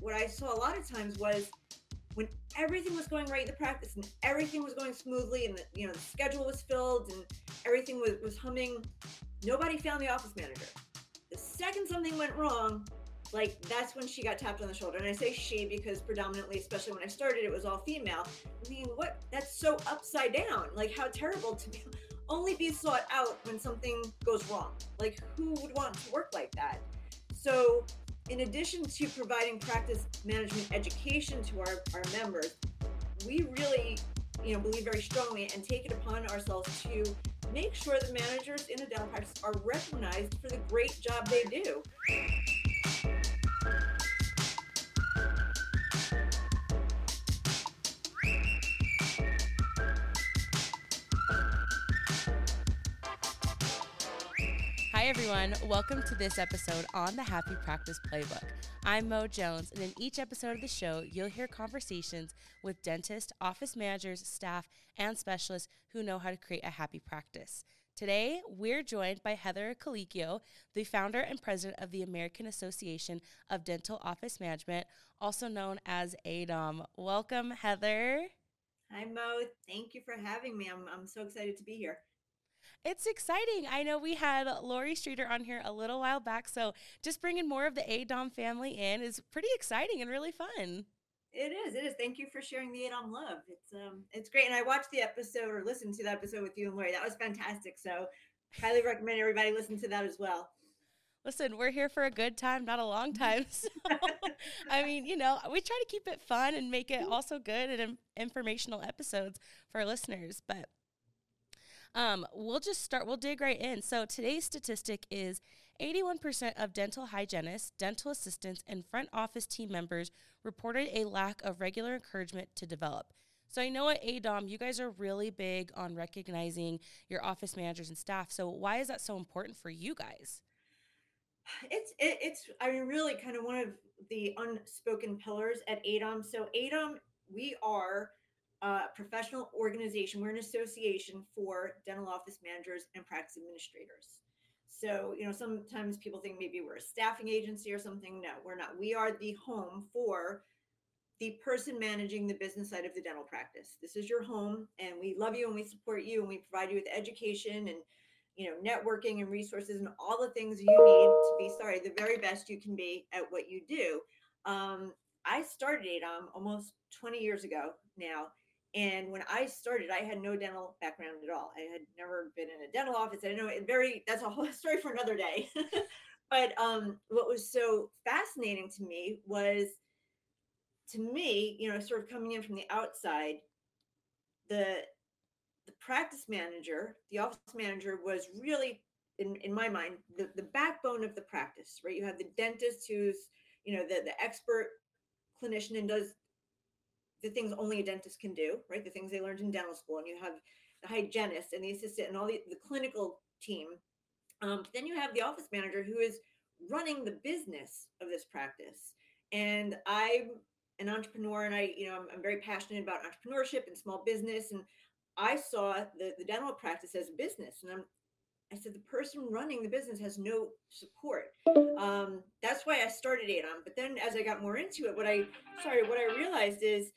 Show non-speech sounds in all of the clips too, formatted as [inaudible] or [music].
what I saw a lot of times was when everything was going right in the practice and everything was going smoothly and the, you know the schedule was filled and everything was, was humming, nobody found the office manager. The second something went wrong, like that's when she got tapped on the shoulder. And I say she because predominantly, especially when I started, it was all female. I mean, what? That's so upside down. Like how terrible to be only be sought out when something goes wrong. Like who would want to work like that? So in addition to providing practice management education to our, our members, we really you know believe very strongly and take it upon ourselves to make sure the managers in the dental practice are recognized for the great job they do. Everyone. Welcome to this episode on the Happy Practice Playbook. I'm Mo Jones, and in each episode of the show, you'll hear conversations with dentists, office managers, staff, and specialists who know how to create a happy practice. Today, we're joined by Heather Colicchio, the founder and president of the American Association of Dental Office Management, also known as AADOM. Welcome, Heather. Hi, Mo. Thank you for having me. I'm, I'm so excited to be here. It's exciting. I know we had Lori Streeter on here a little while back, so just bringing more of the AADOM family in is pretty exciting and really fun. It is. It is. Thank you for sharing the AADOM love. It's um, it's great. And I watched the episode or listened to the episode with you and Lori. That was fantastic. So, highly recommend everybody listen to that as well. Listen, we're here for a good time, not a long time. [laughs] So, I mean, you know, we try to keep it fun and make it [laughs] also good and informational episodes for our listeners. But um, we'll just start, we'll dig right in. So today's statistic is 81% of dental hygienists, dental assistants, and front office team members reported a lack of regular encouragement to develop. So I know at AADOM, you guys are really big on recognizing your office managers and staff. So why is that so important for you guys? It's it, it's I mean really kind of one of the unspoken pillars at AADOM. So AADOM, we are uh, professional organization. We're an association for dental office managers and practice administrators. So, you know, sometimes people think maybe we're a staffing agency or something. No, we're not. We are the home for the person managing the business side of the dental practice. This is your home, and we love you and we support you and we provide you with education and you know networking and resources and all the things you need to be sorry the very best you can be at what you do. Um, I started AADOM almost 20 years ago now, and when I started, I had no dental background at all. I had never been in a dental office. I know it very that's a whole [laughs] story for another day. [laughs] but um, what was so fascinating to me was to me, you know, sort of coming in from the outside, the the practice manager, the office manager was really in, in my mind the, the backbone of the practice, right? You have the dentist who's, you know, the, the expert clinician and does the things only a dentist can do, right? The things they learned in dental school, and you have the hygienist and the assistant and all the, the clinical team. Um, then you have the office manager who is running the business of this practice. And I'm an entrepreneur, and I, you know, I'm, I'm very passionate about entrepreneurship and small business. And I saw the, the dental practice as a business, and I'm I said the person running the business has no support. Um, that's why I started AADOM. But then as I got more into it, what I sorry, what I realized is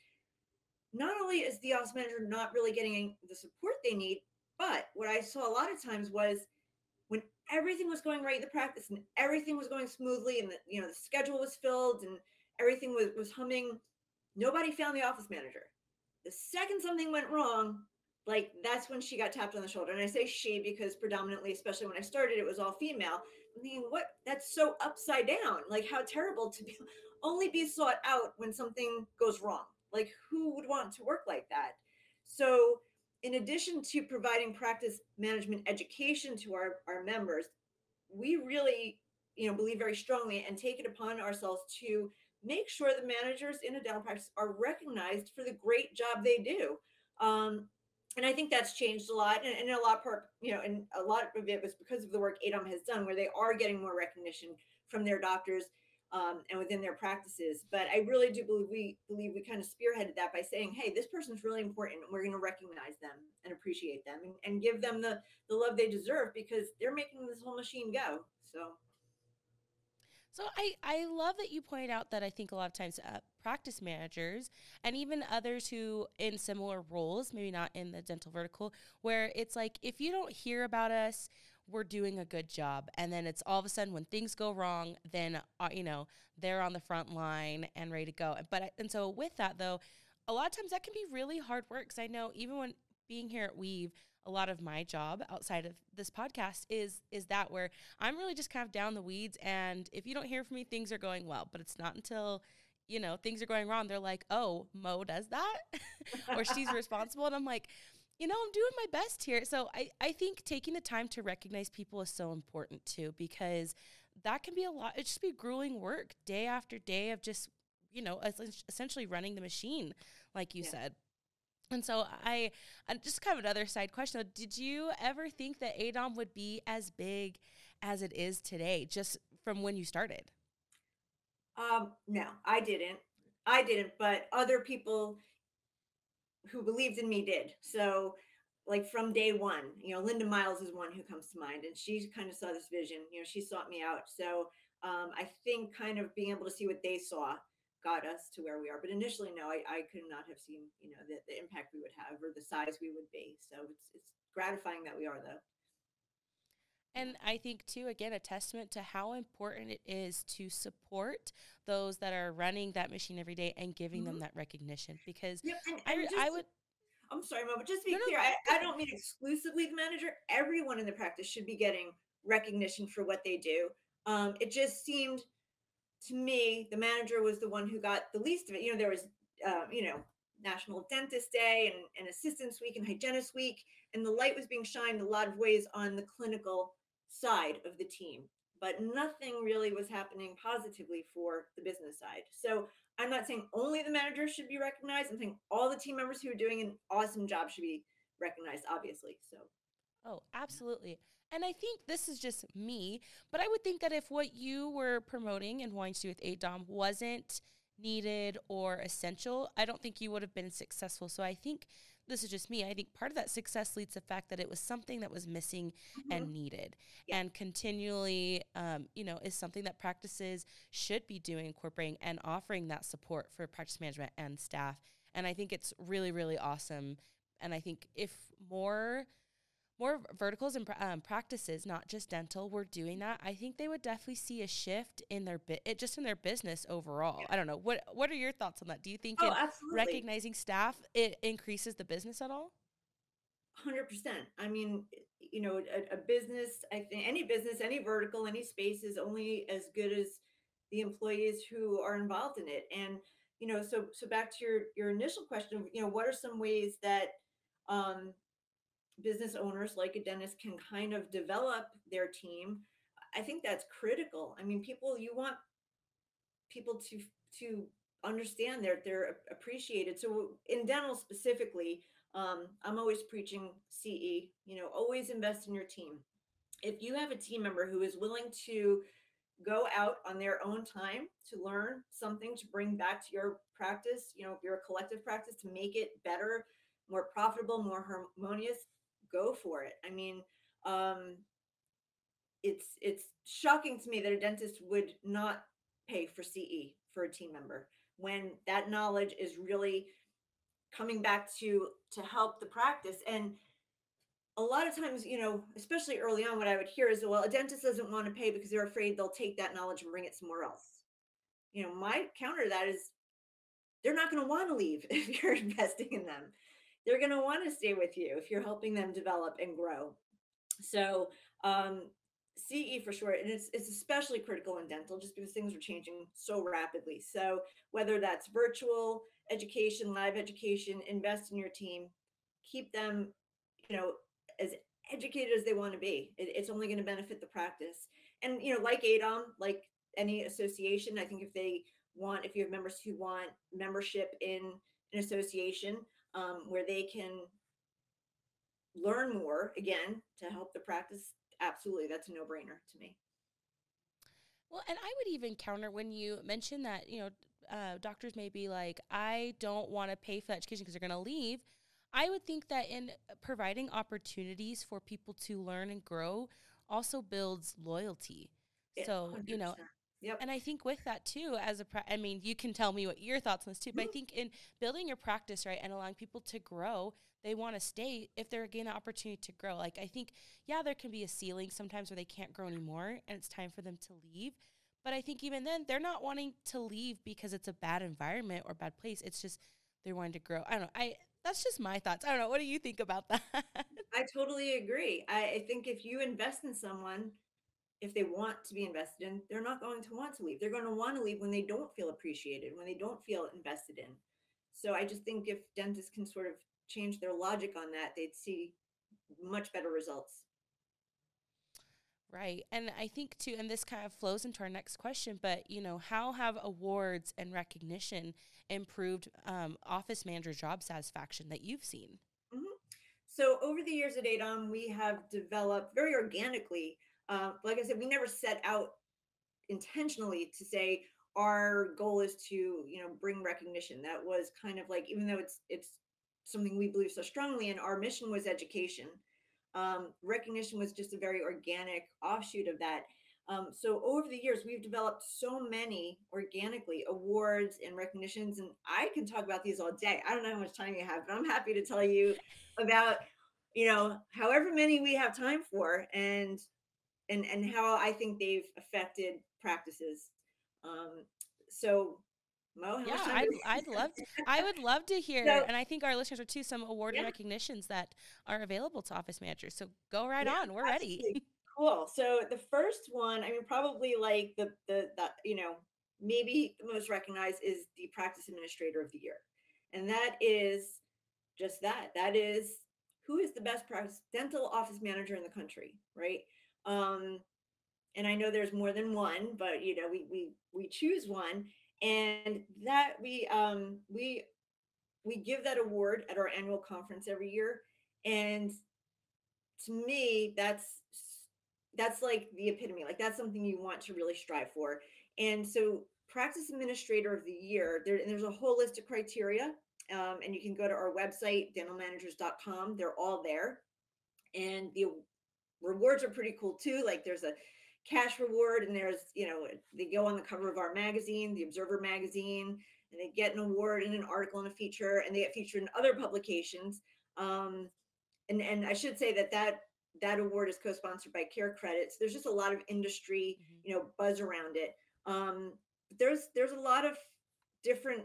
not only is the office manager not really getting the support they need, but what I saw a lot of times was when everything was going right in the practice and everything was going smoothly and the, you know the schedule was filled and everything was, was humming, nobody found the office manager. The second something went wrong, like that's when she got tapped on the shoulder. And I say she because predominantly, especially when I started, it was all female. I mean, what? That's so upside down. Like how terrible to be only be sought out when something goes wrong. Like, who would want to work like that? So, in addition to providing practice management education to our, our members, we really, you know, believe very strongly and take it upon ourselves to make sure the managers in a dental practice are recognized for the great job they do. Um, and I think that's changed a lot, and, and a lot part, you know, and a lot of it was because of the work AADOM has done, where they are getting more recognition from their doctors um, and within their practices. But I really do believe we believe we kind of spearheaded that by saying, hey, this person's really important we're going to recognize them and appreciate them and, and give them the, the love they deserve because they're making this whole machine go. So So I, I love that you point out that I think a lot of times uh, practice managers and even others who in similar roles, maybe not in the dental vertical, where it's like if you don't hear about us, we're doing a good job, and then it's all of a sudden when things go wrong, then uh, you know they're on the front line and ready to go. But and so with that though, a lot of times that can be really hard work. Because I know even when being here at Weave a lot of my job outside of this podcast is is that where I'm really just kind of down the weeds. And if you don't hear from me things are going well. But it's not until you know things are going wrong they're like oh Mo does that? [laughs] Or she's [laughs] responsible. And I'm like you know I'm doing my best here so I I think taking the time to recognize people is so important too because that can be a lot it just be grueling work day after day of just you know essentially running the machine like you yeah. said and so I, uh, just kind of another side question. Did you ever think that AADOM would be as big as it is today, just from when you started? Um, no, I didn't. I didn't, but other people who believed in me did. So, like from day one, you know, Linda Miles is one who comes to mind, and she kind of saw this vision. You know, she sought me out. So, um, I think kind of being able to see what they saw got us to where we are. But initially, no, I, I could not have seen, you know, the, the impact we would have or the size we would be. So it's it's gratifying that we are though. And I think too, again, a testament to how important it is to support those that are running that machine every day and giving mm-hmm. them that recognition. Because and, and I, just, I would. I'm sorry, Mo, but just to be no, clear, no, I, I don't mean exclusively the manager. Everyone in the practice should be getting recognition for what they do. Um, it just seemed to me, the manager was the one who got the least of it. You know, there was, uh, you know, National Dentist Day and, and Assistants Week and Hygienist Week, and the light was being shined a lot of ways on the clinical side of the team, but nothing really was happening positively for the business side. So I'm not saying only the manager should be recognized. I'm saying all the team members who are doing an awesome job should be recognized, obviously. So, oh, absolutely. And I think this is just me, but I would think that if what you were promoting and wanting to do with AADOM wasn't needed or essential, I don't think you would have been successful. So I think this is just me. I think part of that success leads to the fact that it was something that was missing mm-hmm. and needed, yeah. and continually, um, you know, is something that practices should be doing, incorporating and offering that support for practice management and staff. And I think it's really, really awesome. And I think if more more verticals and um, practices, not just dental, were doing that, I think they would definitely see a shift in their bit, it just in their business overall. Yeah. I don't know. What What are your thoughts on that? Do you think oh, recognizing staff it increases the business at all? Hundred percent. I mean, you know, a, a business. I think any business, any vertical, any space is only as good as the employees who are involved in it. And you know, so so back to your your initial question. You know, what are some ways that um, business owners like a dentist can kind of develop their team i think that's critical. I mean people you want people to to understand they're they're appreciated. So in dental specifically um, i'm always preaching ce you know always invest in your team. If you have a team member who is willing to go out on their own time to learn something to bring back to your practice you know a collective practice to make it better more profitable more harmonious go for it. I mean, um, it's it's shocking to me that a dentist would not pay for CE for a team member when that knowledge is really coming back to to help the practice. And a lot of times you know especially early on what i would hear is well a dentist doesn't want to pay because they're afraid they'll take that knowledge and bring it somewhere else. You know my counter to that is they're not going to want to leave [laughs] if you're investing in them they're going to want to stay with you if you're helping them develop and grow. So, um, CE for sure, and it's it's especially critical in dental just because things are changing so rapidly. So whether that's virtual education, live education, invest in your team, keep them, you know, as educated as they want to be. It, it's only going to benefit the practice. And you know, like AADOM, like any association, I think if they want, if you have members who want membership in an association, um, where they can learn more again to help the practice absolutely that's a no-brainer to me. Well and i would even counter when you mention that you know uh, doctors may be like i don't want to pay for that education because they're going to leave. I would think that in providing opportunities for people to learn and grow also builds loyalty. So 100%. you know Yep. And I think with that too, as a, pra- I mean, you can tell me what your thoughts on this too, but I Mhm. think in building your practice, right, and allowing people to grow, they want to stay if they're getting the opportunity to grow. Like, I think, yeah, there can be a ceiling sometimes where they can't grow anymore and it's time for them to leave. But I think even then, they're not wanting to leave because it's a bad environment or bad place. It's just they're wanting to grow. I don't know. I, that's just my thoughts. I don't know. What do you think about [laughs] that? I totally agree. I, I think if you invest in someone, if they want to be invested in, they're not going to want to leave. They're going to want to leave when they don't feel appreciated, when they don't feel invested in. So I just think if dentists can sort of change their logic on that, they'd see much better results. Right. And I think too, and this kind of flows into our next question, but you know, how have awards and recognition improved um, office manager job satisfaction that you've seen? So over the years at AADOM, we have developed very organically. Uh, like I said, we never set out intentionally to say our goal is to, you know, bring recognition. That was kind of like, even though it's it's something we believe so strongly in, our mission was education. Um, recognition was just a very organic offshoot of that. Um, so over the years, we've developed so many organically awards and recognitions, and I can talk about these all day. I don't know how much time you have, but I'm happy to tell you about you know however many we have time for and and and how i think they've affected practices um so mo Yeah, I'd, I'd love to, [laughs] I would love to hear, So- and I think our listeners are too, some award and Yeah. recognitions that are available to office managers. So go right Yeah, on. We're ready. cool so the first one i mean probably like the the, the you know maybe the most recognized is the practice administrator of the year and that is just that that is who is the best practice dental office manager in the country right um and i know there's more than one but you know we we we choose one and that we um we we give that award at our annual conference every year and to me that's that's like the epitome like that's something you want to really strive for and so practice administrator of the year there and there's a whole list of criteria um, and you can go to our website dentalmanagers.com they're all there and the rewards are pretty cool too like there's a cash reward and there's you know they go on the cover of our magazine the observer magazine and they get an award and an article and a feature and they get featured in other publications. Um, and and i should say that that that award is co-sponsored by care credits. There's just a lot of industry Mhm. you know buzz around it. Um, there's there's a lot of different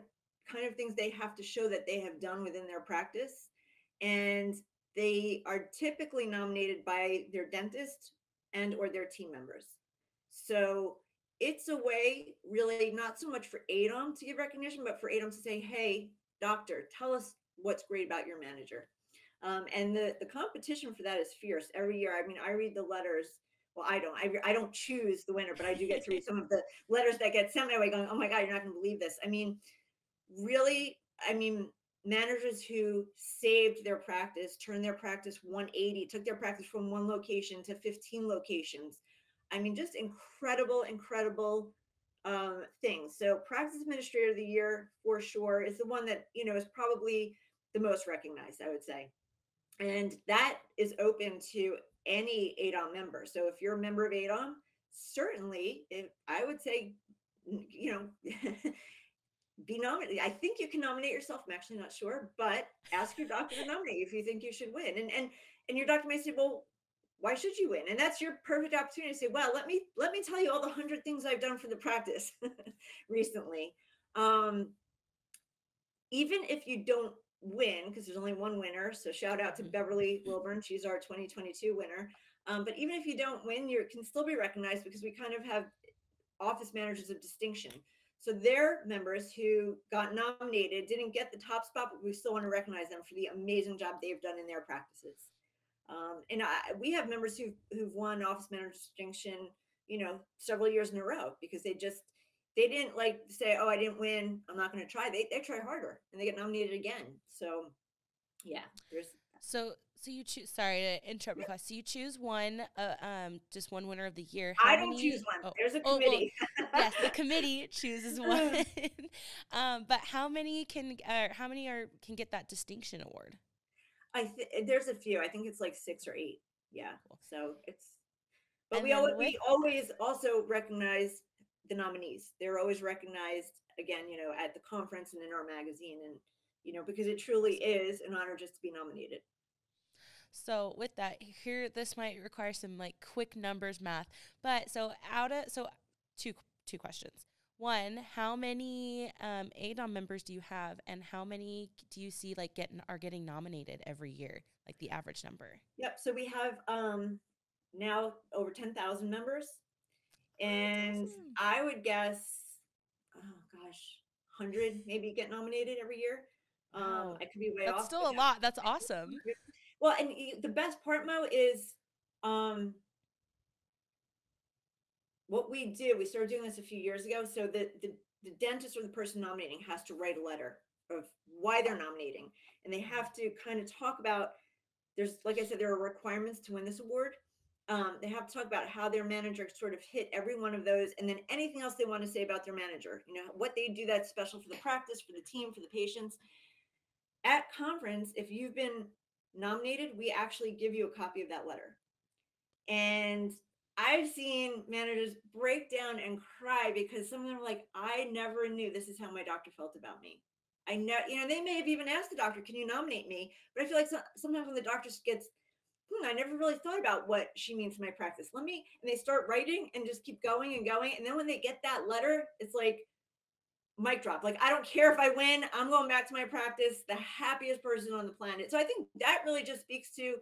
kind of things they have to show that they have done within their practice. And they are typically nominated by their dentist and or their team members. So it's a way really not so much for AADOM to give recognition but for AADOM to say hey doctor tell us what's great about your manager. Um, and the the competition for that is fierce. Every year i mean i read the letters well i don't I, I don't choose the winner but i do get to read some of the letters that get sent my way going oh my god you're not going to believe this. I mean really i mean managers who saved their practice turned their practice 180 took their practice from one location to 15 locations. I mean just incredible incredible um, things. So practice administrator of the year for sure is the one that you know is probably the most recognized i would say. And that is open to any AADOM member. So if you're a member of AADOM certainly if i would say you know [laughs] be nominated. I think you can nominate yourself. I'm actually not sure but ask your doctor to nominate if you think you should win. And and and your doctor may say well why should you win? And that's your perfect opportunity to say well let me let me tell you all the hundred things i've done for the practice [laughs] recently. Um even if you don't win because there's only one winner so shout out to Mhm. beverly wilburn. She's our 2022 winner. Um, but even if you don't win you can still be recognized because we kind of have office managers of distinction so their members who got nominated didn't get the top spot but we still want to recognize them for the amazing job they've done in their practices um, and I, we have members who've, who've won office manager distinction you know several years in a row because they just they didn't like say, "Oh, I didn't win. I'm not going to try." They they try harder and they get nominated again. So, yeah, there's So, so you choose. Sorry to interrupt. Nicola. So you choose one, uh, um, just one winner of the year. I How don't many- choose one. oh, There's a oh, well, committee. [laughs] yes, the committee chooses [laughs] one. [laughs] um, but how many can, uh, how many are can get that distinction award? I th- there's a few. I think it's like six or eight. Yeah. So it's. But And we always, we always also recognize the nominees. They're always recognized again, you know, at the conference and in our magazine, and you know, because it truly is an honor just to be nominated. So with that, here this might require some like quick numbers math. But so out of so two two questions. One, how many um, AADOM members do you have, and how many do you see like getting are getting nominated every year, like the average number? Yep. So we have um, now over ten thousand members, and awesome. I would guess, oh gosh, hundred maybe get nominated every year. Um, Wow. I could be way That's off. still a lot. That's awesome. Well, and the best part, Mo, is um, what we do. We started doing this a few years ago. So the, the the dentist or the person nominating has to write a letter of why they're nominating, and they have to kind of talk about. There's, like I said, there are requirements to win this award. Um, they have to talk about how their manager sort of hit every one of those, and then anything else they want to say about their manager. You know, what they do that's special for the practice, for the team, for the patients. At conference, if you've been nominated, we actually give you a copy of that letter. And I've seen managers break down and cry because some of them are like, I never knew this is how my doctor felt about me. I know, you know, they may have even asked the doctor, can you nominate me? But I feel like so, sometimes when the doctor gets, hmm, I never really thought about what she means to my practice. Let me, and they start writing and just keep going and going. And then when they get that letter, it's like, mic drop. Like, I don't care if I win, I'm going back to my practice, the happiest person on the planet. So I think that really just speaks to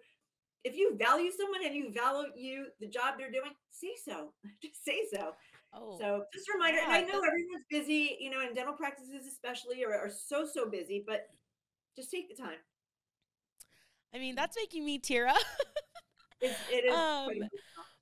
if you value someone and you value you the job they're doing, say so. [laughs] Just say so. Oh, So just a reminder, and I know that- everyone's busy, you know, and dental practices especially are, are so, so busy, but just take the time. I mean that's making me tear up. It's, it [laughs] is Um,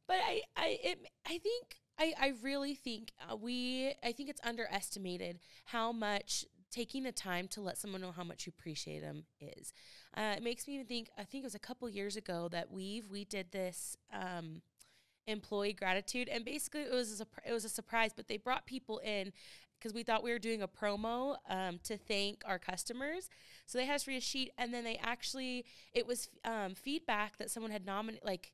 but I, I, it, I think, I, I really think uh, we, I think it's underestimated how much taking the time to let someone know how much you appreciate them is. Uh, it makes me even think. I think it was a couple years ago that we've we did this um, employee gratitude, and basically it was a, it was a surprise, but they brought people in. Because we thought we were doing a promo um, to thank our customers, so they had us read a sheet, and then they actually it was um, feedback that someone had nominated, like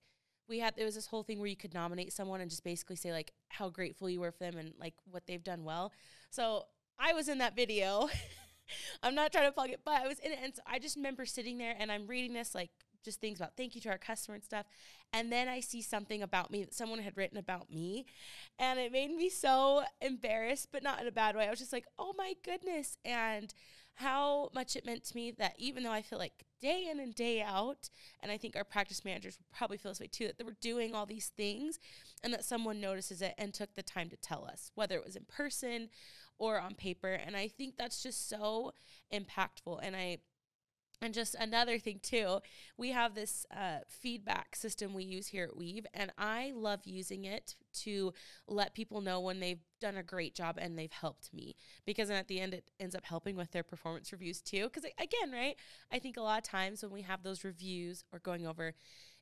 we had there was this whole thing where you could nominate someone and just basically say like how grateful you were for them and like what they've done well. So I was in that video. [laughs] I'm not trying to plug it, but I was in it, and so I just remember sitting there and I'm reading this like just things about thank you to our customer and stuff, and then I see something about me that someone had written about me, and it made me so embarrassed, but not in a bad way. I was just like, oh my goodness, and how much it meant to me that even though I feel like day in and day out, and I think our practice managers will probably feel this way too, that they were doing all these things and that someone notices it and took the time to tell us, whether it was in person or on paper. And I think that's just so impactful. And I, and just another thing too, we have this uh, feedback system we use here at Weave, and I love using it to let people know when they've done a great job and they've helped me. Because then at the end, it ends up helping with their performance reviews too. Because again, right, I think a lot of times when we have those reviews or going over,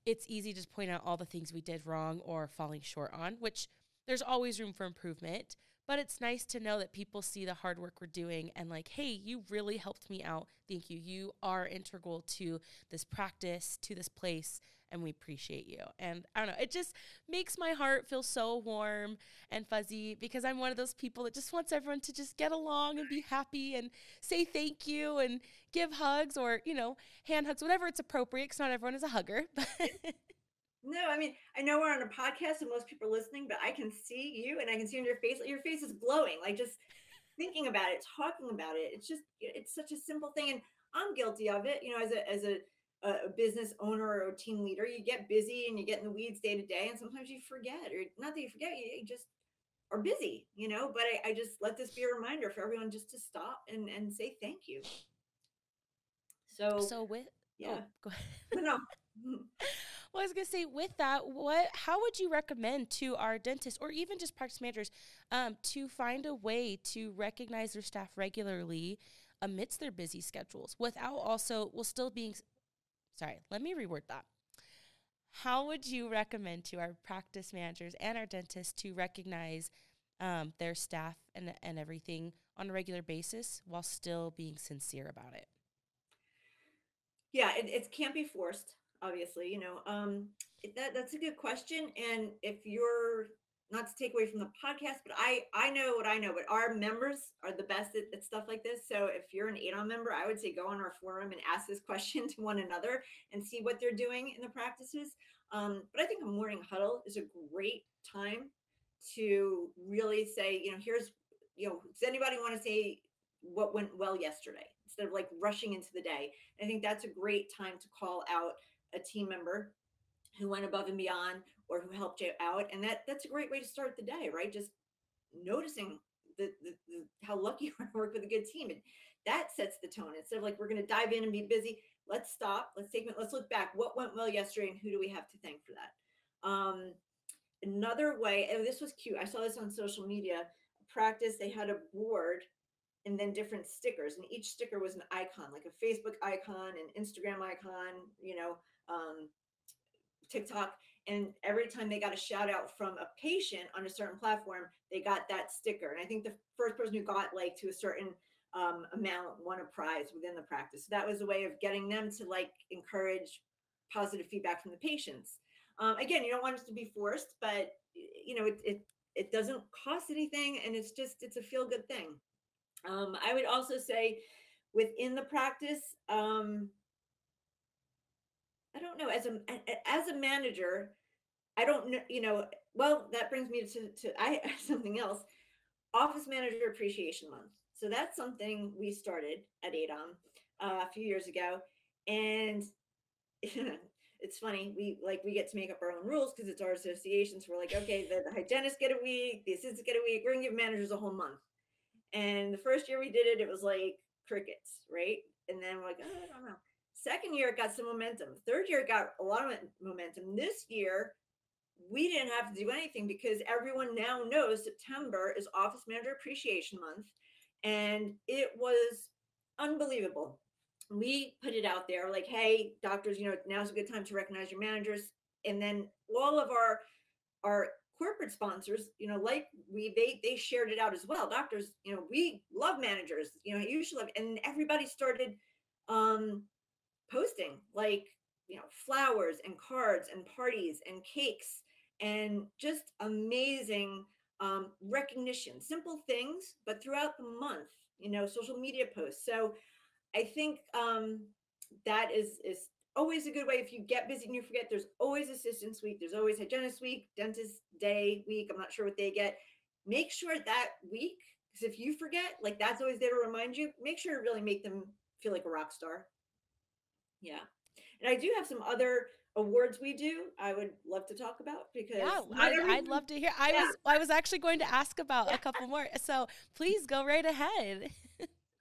it's easy to point out all the things we did wrong or falling short on, which there's always room for improvement. But it's nice to know that people see the hard work we're doing and, like, hey, you really helped me out. Thank you. You are integral to this practice, to this place, and we appreciate you. And I don't know, it just makes my heart feel so warm and fuzzy because I'm one of those people that just wants everyone to just get along and be happy and say thank you and give hugs or, you know, hand hugs, whatever it's appropriate, because not everyone is a hugger. [laughs] No, I mean, I know we're on a podcast and most people are listening, but I can see you and I can see on your face, your face is glowing. Like just thinking about it, talking about it. It's just, it's such a simple thing. And I'm guilty of it, you know, as a, as a, a business owner or a team leader, you get busy and you get in the weeds day to day. And sometimes you forget, or not that you forget, you, just are busy, you know, but I, I just let this be a reminder for everyone just to stop and, and say thank you. So, so with, yeah, oh, go ahead. [laughs] no, [laughs] Well, I was gonna say with that, what how would you recommend to our dentists or even just practice managers um, to find a way to recognize their staff regularly amidst their busy schedules without also well still being sorry, let me reword that. How would you recommend to our practice managers and our dentists to recognize um, their staff and, and everything on a regular basis while still being sincere about it? yeah it, it can't be forced obviously you know um that that's a good question and if you're not to take away from the podcast, but I I know what I know. But our members are the best at, at stuff like this. So if you're an AADOM member, I would say go on our forum and ask this question [laughs] to one another and see what they're doing in the practices. Um, but I think a morning huddle is a great time to really say, you know, here's, you know, does anybody want to say what went well yesterday instead of like rushing into the day? I think that's a great time to call out a team member who went above and beyond or who helped you out and that that's a great way to start the day right? Just noticing the, the, the how lucky [laughs] you are to work with a good team and that sets the tone. Instead of like we're to dive in and be busy let's stop let's take let's look back what went well yesterday and who do we have to thank for that? Um another way and this was cute i saw this on social media practice they had a board and then different stickers and each sticker was an icon like a facebook icon an instagram icon you know um, tiktok and every time they got a shout out from a patient on a certain platform they got that sticker. And i think the first person who got like to a certain um, amount won a prize within the practice. So that was a way of getting them to like encourage positive feedback from the patients. Um, again you don't want it to be forced but you know it, it it doesn't cost anything and it's just it's a feel good thing. Um, i would also say within the practice um, I don't know. As a as a manager, I don't know. You know, well, that brings me to to I [laughs] something else. Office Manager Appreciation Month. So that's something we started at AADOM uh, a few years ago, and [laughs] it's funny. We like we get to make up our own rules because it's our association. So we're like, okay, the, the hygienists get a week, the assistants get a week. We're gonna give managers a whole month. And the first year we did it, it was like crickets, right? And then we're like, oh, I don't know. Second year, it got some momentum. Third year, it got a lot of momentum. This year, we didn't have to do anything because everyone now knows September is Office Manager Appreciation Month. And it was unbelievable. We put it out there like, hey, doctors, you know, now's a good time to recognize your managers. And then all of our our corporate sponsors, you know, like we they they shared it out as well. Doctors, you know, we love managers, you know, you should love, and everybody started um posting like you know flowers and cards and parties and cakes and just amazing um, recognition simple things but throughout the month you know social media posts. So i think um, that is is always a good way if you get busy and you forget there's always assistants week there's always hygienist week dentist day week i'm not sure what they get. Make sure that week because if you forget like that's always there to remind you make sure to really make them feel like a rock star. Yeah. And I do have some other awards we do I would love to talk about because yeah, I, would love to hear. I yeah. was I was actually going to ask about a couple more, so please go right ahead.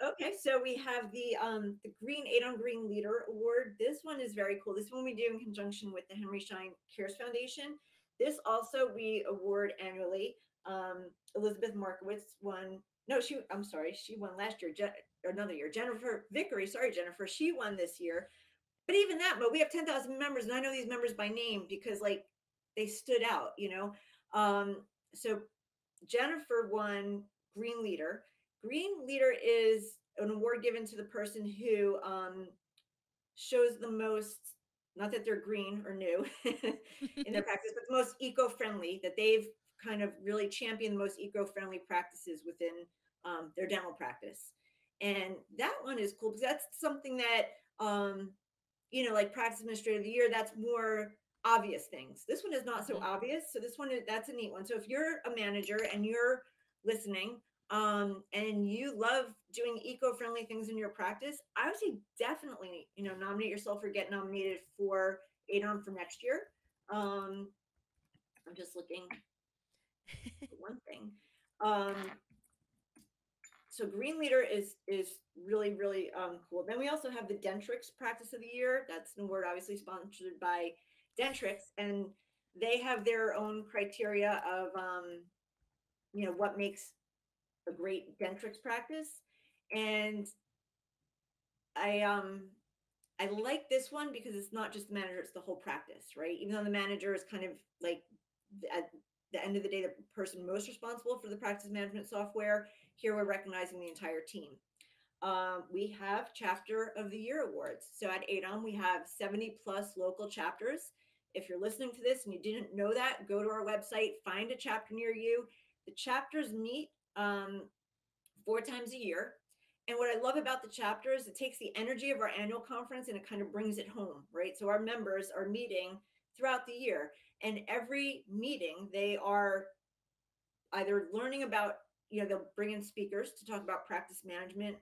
okay, so we have the um the Green AADOM Green Leader Award. This one is very cool. This one we do in conjunction with the Henry Schein Cares Foundation. This also we award annually. Um, Elizabeth Markowitz won. No, she. I'm sorry, she won last year. Je- another year. Jennifer Vickery, sorry Jennifer, she won this year. But even that, but we have 10,000 members and I know these members by name because like they stood out, you know. Um, so Jennifer won Green Leader. Green Leader is an award given to the person who um, shows the most, not that they're green or new [laughs] in their [laughs] practice, but the most eco-friendly, that they've kind of really championed the most eco-friendly practices within um, their dental practice. And that one is cool because that's something that um, you know, like practice administrator of the year, that's more obvious things. This one is not so mm-hmm. obvious. So this one is that's a neat one. So if you're a manager and you're listening um and you love doing eco-friendly things in your practice, I would say definitely, you know, nominate yourself or get nominated for AADOM for next year. Um I'm just looking [laughs] for one thing. Um so green leader is is really really um, cool. Then we also have the dentrix practice of the year. That's an award obviously sponsored by dentrix and they have their own criteria of um, you know what makes a great dentrix practice. And i um i like this one because it's not just the manager it's the whole practice right? Even though the manager is kind of like at the end of the day the person most responsible for the practice management software here we're recognizing the entire team. Um, we have chapter of the year awards. So at AADOM, we have 70 plus local chapters. if you're listening to this and you didn't know that, go to our website, find a chapter near you. The chapters meet um, four times a year. And what I love about the chapters, it takes the energy of our annual conference and it kind of brings it home, right? So our members are meeting throughout the year, and every meeting they are either learning about, you know, they'll bring in speakers to talk about practice management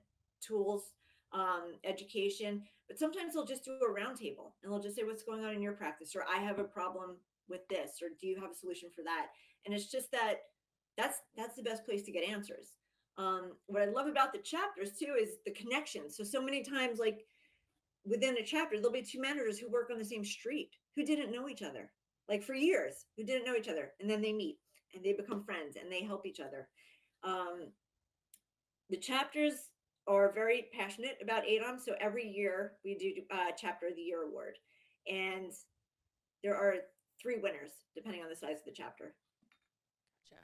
tools, um, education, but sometimes they'll just do a roundtable and they'll just say, What's going on in your practice? Or I have a problem with this, or do you have a solution for that? And it's just that that's that's the best place to get answers. Um, what I love about the chapters too is the connection. So so many times, like within a chapter, there'll be two managers who work on the same street who didn't know each other, like for years, who didn't know each other, and then they meet and they become friends and they help each other. Um, the chapters are very passionate about AADOM. So every year we do uh, Chapter of the Year award, and there are three winners depending on the size of the chapter. Gotcha.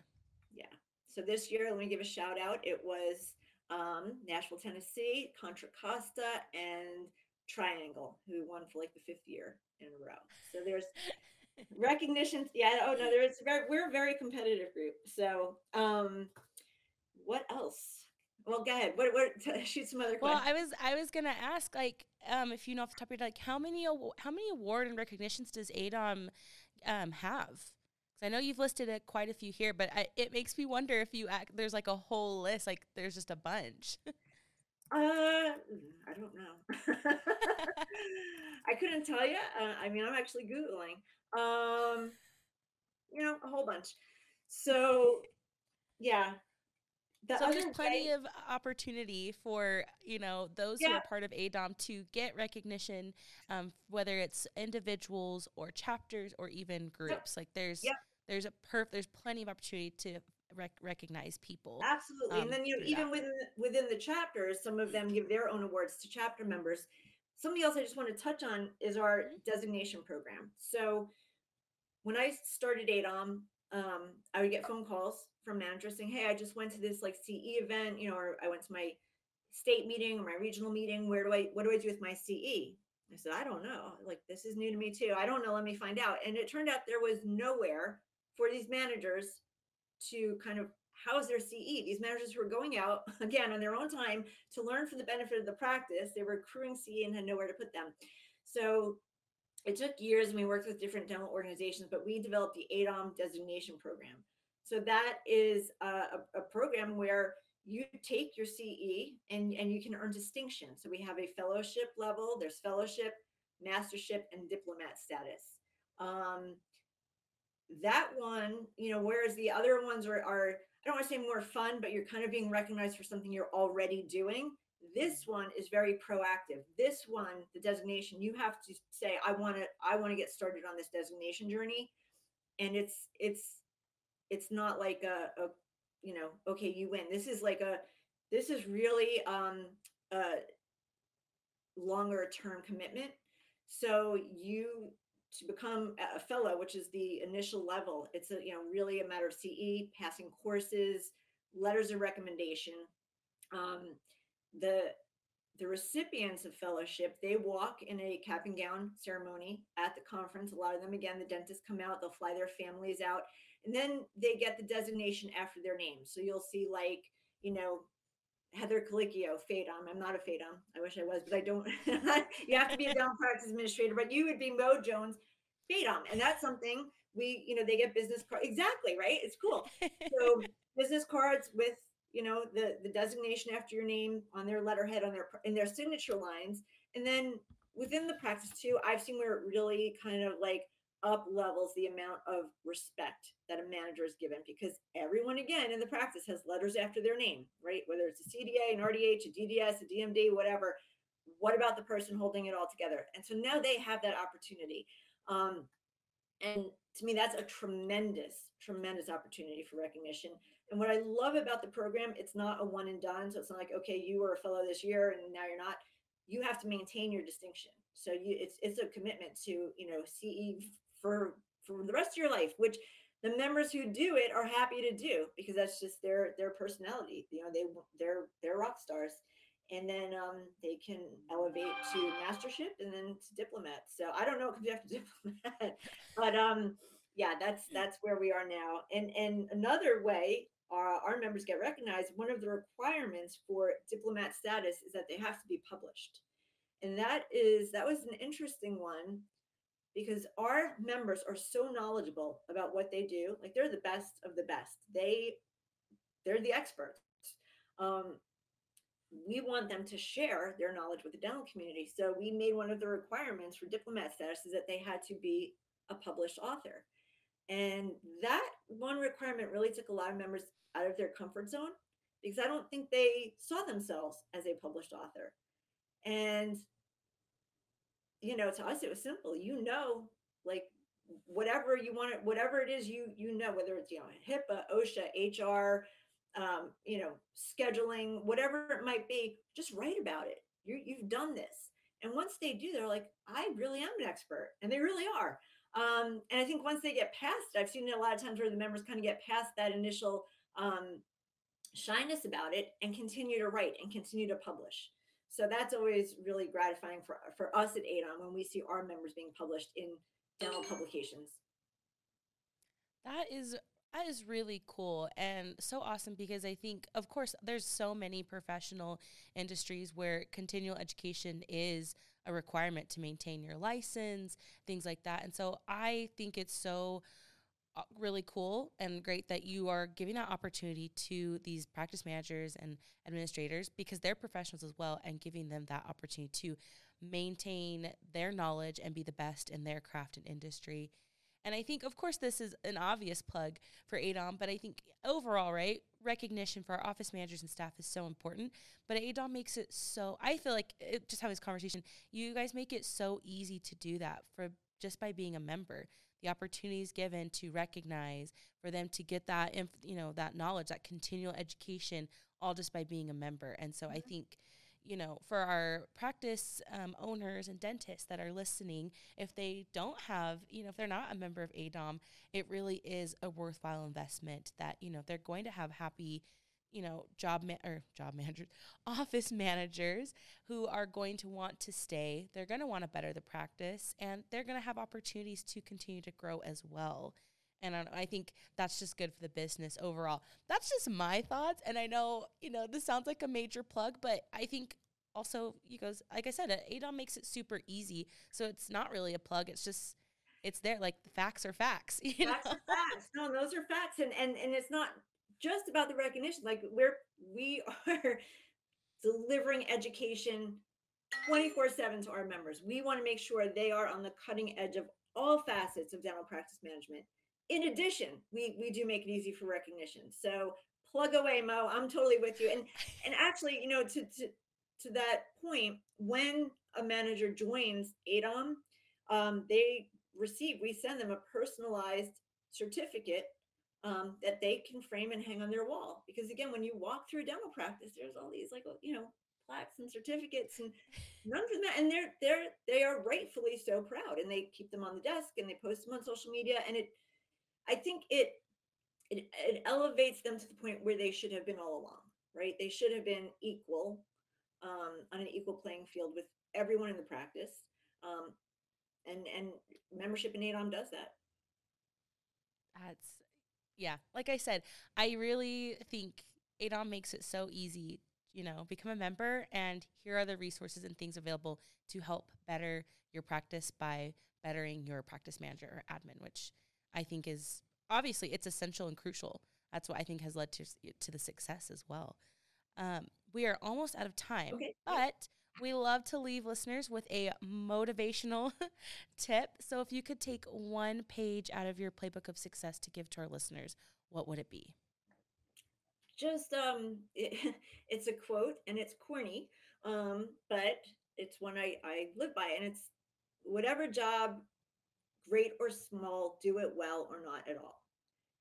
Yeah. So this year, let me give a shout out. It was um, Nashville, Tennessee, Contra Costa, and Triangle, who won for like the fifth year in a row. So there's [laughs] recognition. Yeah. Oh no, there's very, we're a very competitive group. So um, what else? Well, go ahead. What? What? [laughs] Shoot some other. Well, questions. Well, I was I was gonna ask like um if you know off the top of your head like how many how many award and recognitions does AADOM um have? Because I know you've listed it quite a few here, but I, it makes me wonder if you act there's like a whole list like there's just a bunch. [laughs] Uh, I don't know. [laughs] I couldn't tell you. Uh, I mean, I'm actually googling. Um, you know, a whole bunch. So, yeah. The so there's plenty way- of opportunity for you know those who are part of AADOM to get recognition, um, whether it's individuals or chapters or even groups. Like there's Yep. there's a perf there's plenty of opportunity to rec- recognize people. Absolutely. um, and then you know, through that. even within within the chapters, some of them give their own awards to chapter members. Something else I just want to touch on is our Mhm. designation program. So when I started AADOM, um, I would get phone calls from managers saying, Hey, I just went to this like CE event, you know, or I went to my state meeting or my regional meeting. Where do I what do I do with my CE? I said, I don't know. Like this is new to me too. I don't know. Let me find out. And it turned out there was nowhere for these managers to kind of house their CE. These managers were going out [laughs] again on their own time to learn for the benefit of the practice, they were accruing CE and had nowhere to put them. So it took years and we worked with different dental organizations, but we developed the AADOM designation program. So that is a, a, program where you take your CE and, and you can earn distinction. So we have a fellowship level, there's fellowship, mastership, and diplomat status. Um, that one, you know, whereas the other ones are, are I don't want to say more fun, but you're kind of being recognized for something you're already doing. This one is very proactive. This one, the designation, you have to say, I want to, I want to get started on this designation journey. And it's it's it's not like a, a you know, okay, you win. This is like a this is really um a longer term commitment. So you to become a fellow, which is the initial level, it's a you know really a matter of CE, passing courses, letters of recommendation. Um, the the recipients of fellowship they walk in a cap and gown ceremony at the conference. A lot of them, again, the dentists come out, they'll fly their families out, and then they get the designation after their name. So you'll see like you know Heather Colicchio, FADOM. I'm not a FADOM. I wish I was, but I don't. [laughs] you have to be a [laughs] dental practice administrator, but you would be Mo Jones, FADOM. And that's something we, you know, they get business cards. Exactly, right? It's cool. So [laughs] business cards with, you know, the the designation after your name on their letterhead, on their in their signature lines. And then within the practice too, I've seen where it really kind of like up levels the amount of respect that a manager is given because everyone again in the practice has letters after their name, right? Whether it's a CDA, an RDH, a DDS, a DMD, whatever. What about the person holding it all together? And so now they have that opportunity. Um, and to me, that's a tremendous, tremendous opportunity for recognition. And what I love about the program, it's not a one and done. So it's not like, okay, you were a fellow this year and now you're not. You have to maintain your distinction. So you it's it's a commitment to, you know, CE for for the rest of your life, which the members who do it are happy to do because that's just their their personality. You know, they they're they're rock stars. and then um, they can elevate to mastership and then to diplomat. So I don't know what comes after diplomat, but um, yeah, that's that's where we are now. And and another way our, our members get recognized, one of the requirements for diplomat status is that they have to be published. And that is that was an interesting one because our members are so knowledgeable about what they do. Like they're the best of the best. They they're the experts. Um, we want them to share their knowledge with the dental community. So we made one of the requirements for diplomat status is that they had to be a published author. And that one requirement really took a lot of members out of their comfort zone because I don't think they saw themselves as a published author. And, you know, to us, it was simple. You know, like whatever you want, it, whatever it is, you you know, whether it's you know HIPAA, OSHA, HR, um, you know, scheduling, whatever it might be, just write about it. You you've done this. And once they do, they're like, I really am an expert, and they really are. Um, and I think once they get past, I've seen it a lot of times where the members kind of get past that initial um, shyness about it and continue to write and continue to publish. So that's always really gratifying for, for us at AADOM when we see our members being published in dental publications. That is that is really cool and so awesome because I think, of course, there's so many professional industries where continual education is a requirement to maintain your license, things like that. And so I think it's so uh, really cool and great that you are giving that opportunity to these practice managers and administrators because they're professionals as well and giving them that opportunity to maintain their knowledge and be the best in their craft and industry. And I think, of course, this is an obvious plug for AADOM, but I think overall, right, recognition for our office managers and staff is so important. But AADOM makes it so, I feel like it, just having this conversation, you guys make it so easy to do that for just by being a member. The opportunities given to recognize, for them to get that, inf- you know, that knowledge, that continual education, all just by being a member. And so mm-hmm. I think you know, for our practice um, owners and dentists that are listening, if they don't have, you know, if they're not a member of AADOM, it really is a worthwhile investment that, you know, they're going to have happy, you know, job ma- or job [laughs] managers, office managers who are going to want to stay. They're going to want to better the practice and they're going to have opportunities to continue to grow as well. And I, I think that's just good for the business overall. That's just my thoughts. And I know, you know, this sounds like a major plug, but I think also, you goes, like I said, uh, AADOM makes it super easy. So it's not really a plug. It's just, it's there. Like the facts are facts. [laughs] You facts know? are facts. No, those are facts. And, and, and it's not just about the recognition. Like we're, we [laughs] are delivering education 24 7 to our members. We want to make sure they are on the cutting edge of all facets of dental practice management in addition, we we do make it easy for recognition. So plug away, Mo. I'm totally with you. And [laughs] and actually, you know, to to to that point, when a manager joins AADOM, um, they receive, we send them a personalized certificate um, that they can frame and hang on their wall. Because again, when you walk through dental practice, there's all these like you know plaques and certificates and [laughs] none of that. And they're they're they are rightfully so proud, and they keep them on the desk and they post them on social media, and it I think it, it it elevates them to the point where they should have been all along, right? They should have been equal um, on an equal playing field with everyone in the practice, um, and and membership in AADOM does that. That's yeah. Like I said, I really think AADOM makes it so easy. You know, become a member, and here are the resources and things available to help better your practice by bettering your practice manager or admin, which I think is obviously it's essential and crucial. That's what I think has led to to the success as well. Um, we are almost out of time, okay. but we love to leave listeners with a motivational [laughs] tip. So if you could take one page out of your playbook of success to give to our listeners, what would it be? Just um, [laughs] it, it's a quote and it's corny, um, but it's one I I live by, and it's whatever job great or small, do it well or not at all.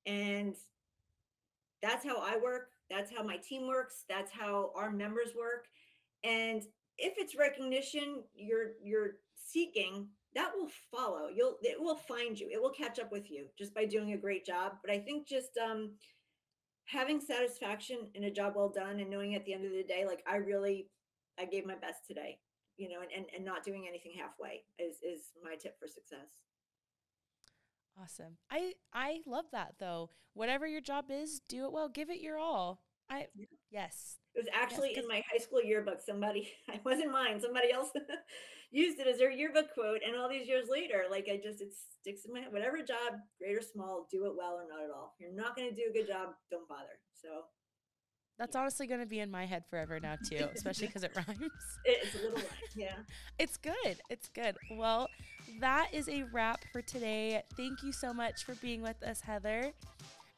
And that's how I work. That's how my team works. That's how our members work. And if it's recognition you're you're seeking, that will follow. You'll it will find you. It will catch up with you just by doing a great job. But I think just um having satisfaction in a job well done and knowing at the end of the day like I really I gave my best today, you know, and, and, and not doing anything halfway is, is my tip for success. Awesome. I I love that though. Whatever your job is, do it well. Give it your all. I Yeah. yes. It was actually Yes, in my high school yearbook. Somebody, [laughs] I wasn't mine. Somebody else [laughs] used it as their yearbook quote. And all these years later, like I just, it sticks in my head. Whatever job, great or small, do it well or not at all. If you're not going to do a good job, don't bother. So That's honestly going to be in my head forever now too, [laughs] especially because it rhymes. [laughs] it's a little, yeah. It's good. It's good. Well, that is a wrap for today. Thank you so much for being with us, Heather.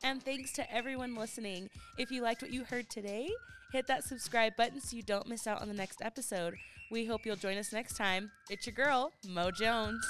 And thanks to everyone listening. If you liked what you heard today, hit that subscribe button so you don't miss out on the next episode. We hope you'll join us next time. It's your girl, Mo Jones.